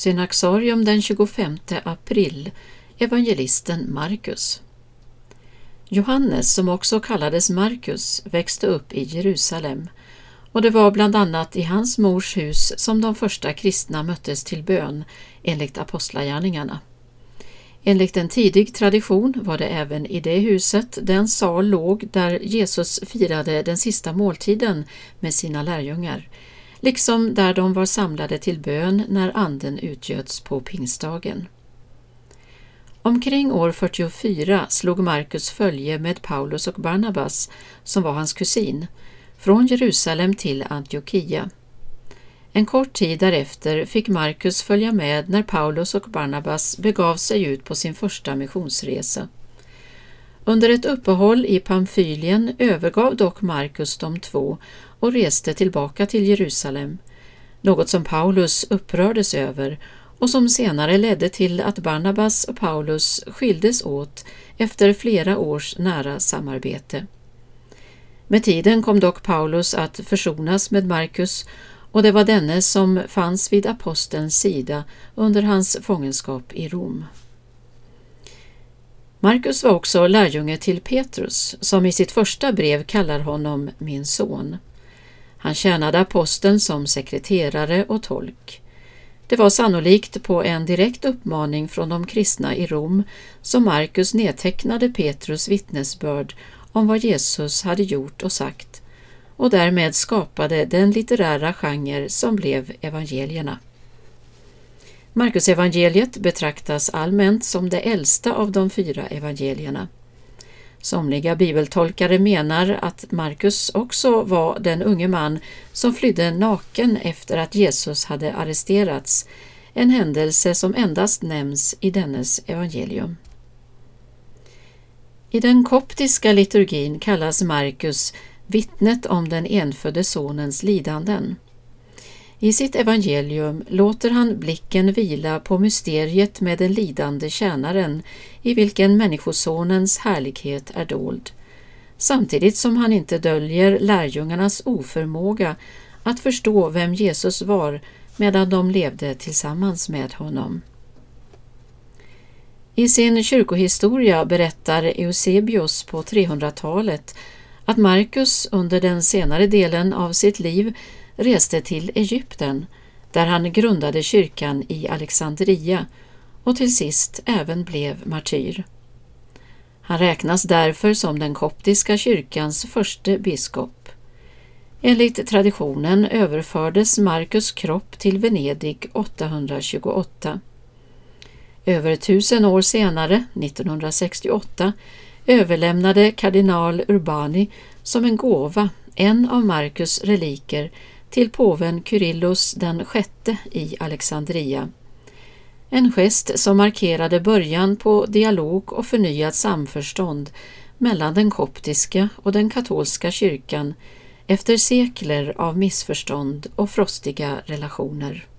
Synaxarium den 25 april. Evangelisten Markus Johannes, som också kallades Markus, växte upp i Jerusalem. Och det var bland annat i hans mors hus som de första kristna möttes till bön enligt Apostlagärningarna. Enligt en tidig tradition var det även i det huset den sal låg där Jesus firade den sista måltiden med sina lärjungar, liksom där de var samlade till bön när anden utgöts på pingstdagen. Omkring år 44 slog Markus följe med Paulus och Barnabas, som var hans kusin, från Jerusalem till Antiochia. En kort tid därefter fick Markus följa med när Paulus och Barnabas begav sig ut på sin första missionsresa. Under ett uppehåll i Pamfylien övergav dock Markus de två och reste tillbaka till Jerusalem, något som Paulus upprördes över och som senare ledde till att Barnabas och Paulus skildes åt efter flera års nära samarbete. Med tiden kom dock Paulus att försonas med Markus och det var denne som fanns vid apostelns sida under hans fångenskap i Rom. Markus var också lärjunge till Petrus, som i sitt första brev kallar honom min son. Han tjänade aposteln som sekreterare och tolk. Det var sannolikt på en direkt uppmaning från de kristna i Rom som Markus nedtecknade Petrus vittnesbörd om vad Jesus hade gjort och sagt och därmed skapade den litterära genre som blev evangelierna. Markusevangeliet betraktas allmänt som det äldsta av de fyra evangelierna. Somliga bibeltolkare menar att Markus också var den unge man som flydde naken efter att Jesus hade arresterats, en händelse som endast nämns i dennes evangelium. I den koptiska liturgin kallas Markus vittnet om den enfödde sonens lidanden. I sitt evangelium låter han blicken vila på mysteriet med den lidande tjänaren i vilken Människosonens härlighet är dold, samtidigt som han inte döljer lärjungarnas oförmåga att förstå vem Jesus var medan de levde tillsammans med honom. I sin kyrkohistoria berättar Eusebius på 300-talet att Markus under den senare delen av sitt liv reste till Egypten där han grundade kyrkan i Alexandria och till sist även blev martyr. Han räknas därför som den koptiska kyrkans första biskop. Enligt traditionen överfördes Markus kropp till Venedig 828. Över tusen år senare, 1968, överlämnade kardinal Urbani som en gåva en av Markus reliker till påven Kyrillos den sjätte i Alexandria. En gest som markerade början på dialog och förnyat samförstånd mellan den koptiska och den katolska kyrkan efter sekler av missförstånd och frostiga relationer.